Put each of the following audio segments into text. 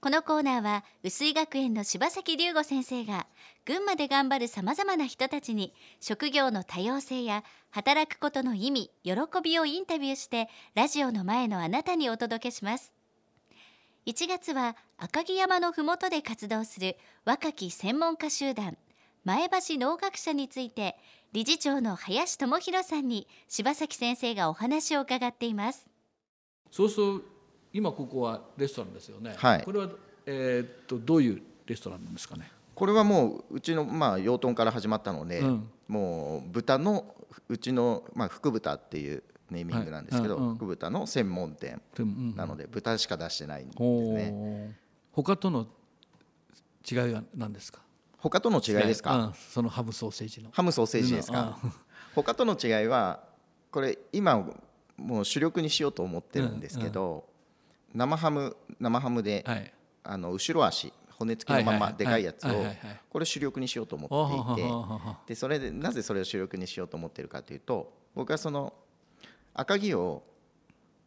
このコーナーは薄井学園の柴崎龍吾先生が群馬で頑張るさまざまな人たちに職業の多様性や働くことの意味喜びをインタビューしてラジオの前のあなたにお届けします。1月は赤城山のふもとで活動する若き専門家集団前橋農学者について理事長の林智博さんに柴崎先生がお話を伺っています。そうすると今ここはレストランですよね、はい。これは、えーっとどういうレストランなんですかね？これはもううちのまあ養豚から始まったので、うん。もう豚のうちのまあ福豚っていうネーミングなんですけど、はいうんうん。福豚の専門店なので豚しか出してないんですおね。ー他との違いは何ですか？他との違いですか、うんそのハムソーセージの。ハムソーセージですか、他との違いはこれ今もう主力にしようと思ってるんですけど、生ハム生ハムで、はい。あの後ろ足骨付きのままでかいやつをこれ主力にしようと思っていてでそれでなぜそれを主力にしようと思ってるかというと僕はその赤城を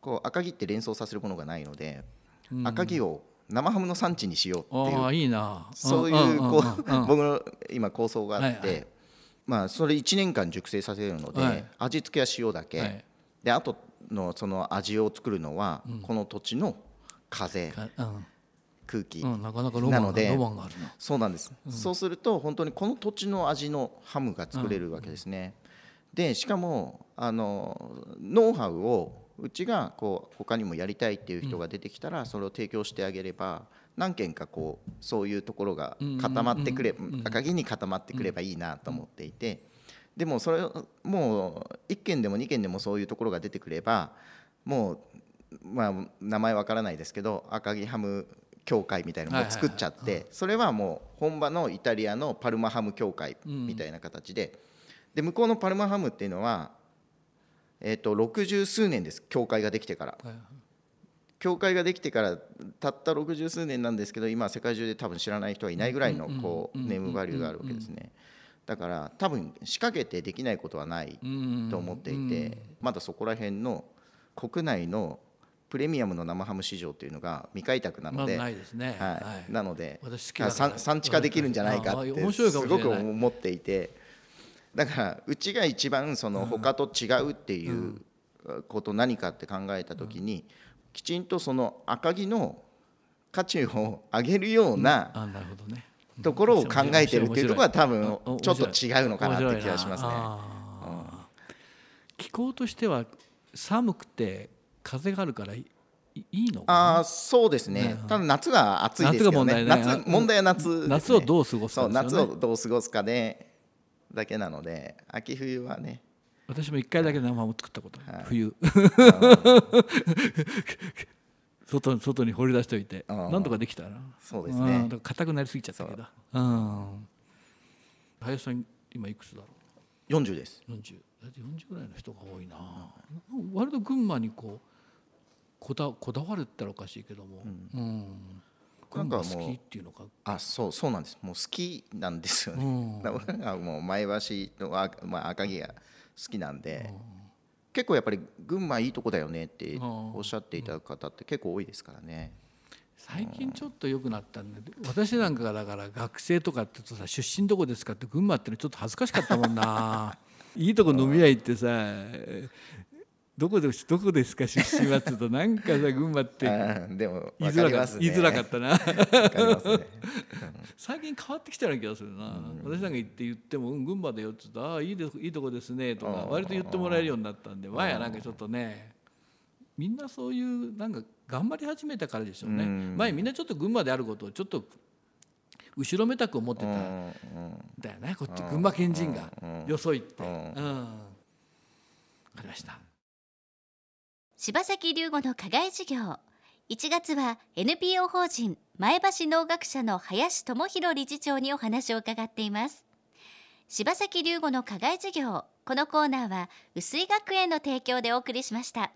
こう赤城って連想させるものがないので、赤城を生ハムの産地にしようっていういいな。そういうこううん 僕の今構想があってまあそれ1年間熟成させるのはい。で味付けは塩だはい。けであとのその味を作るのはこの土地の風空気。うん、なかなかロマンがなのでそうなんです、そうすると本当にこの土地の味のハムが作れるわけですね、でしかもあのノウハウをうちがこう他にもやりたいっていう人が出てきたらそれを提供してあげれば何件かこうそういうところが固まってくれ赤城に固まってくればいいなと思っていてでもそれをもう1件でも2件でもそういうところが出てくればもうまあ名前わからないですけど赤城ハム協会みたいなのも作っちゃってそれはもう本場のイタリアのパルマハム協会みたいな形で。で向こうのパルマハムっていうのはえっと60数年です協会ができてから。協会ができてからたった60数年なんですけど今世界中で多分知らない人はいないぐらいのこうネームバリューがあるわけですねだから多分仕掛けてできないことはないと思っていてまだそこら辺の国内のプレミアムの生ハム市場っていうのが未開拓なので、まだないですね。はい。はい。なので産産地化できるんじゃないかってすごく思っていてだからうちが一番その他と違うっていうこと何かって考えた時にきちんとその赤城の価値を上げるようなあなるほどねところを考えてるっていうところは多分ちょっと違うのかなって気がしますね。気候としては寒くて風があるからいいいいのあーそうですね、ただ夏が暑いですけどね。夏が問題ね。夏問題は夏ね、夏をどう過ごすかね。夏をどう過ごすかでだけなので秋冬はね。私も一回だけ生ハム作ったことある、冬 外に外に掘り出しておいてなんとかできたなそうですね。ん。だから硬くなりすぎちゃったけど。う。ん。林さん今いくつだろ40です。う40だって40ぐらいの人が多いな。割と群馬にこうこだこだわるったらおかしいけども、うん。群馬なんかもう好きっていうのか。あそうそうなんです。もう好きなんですよね、だからもう前橋のあ、まあ、赤城が好きなんで、結構やっぱり群馬いいとこだよねっておっしゃっていただく方って結構多いですからね、最近ちょっと良くなったんで私なんかがだから学生とかって言うとさ出身どこですかって群馬ってのちょっと恥ずかしかったもんな。いいとこ飲み屋行ってさどこでどこですか出身はって言うとなんかさ群馬って言いづらかったな。ね最近変わってきたような気がするな、私なんか行って言っても「うん群馬だよ」って言うと「ああいいでいいとこですね」とか割と言ってもらえるようになったんで前はなんかちょっとねみんなそういうなんか頑張り始めたからでしょうね、うん。前みんなちょっと群馬であることをちょっと後ろめたく思ってたんうんだよねこっち群馬県人がうん。よそ行って、ううん。ん分かりました。柴崎龍吾の課外授業。1月は NPO 法人前橋農学者の林智博理事長にお話を伺っています。柴崎龍吾の課外授業このコーナーは薄井学園の提供でお送りしました。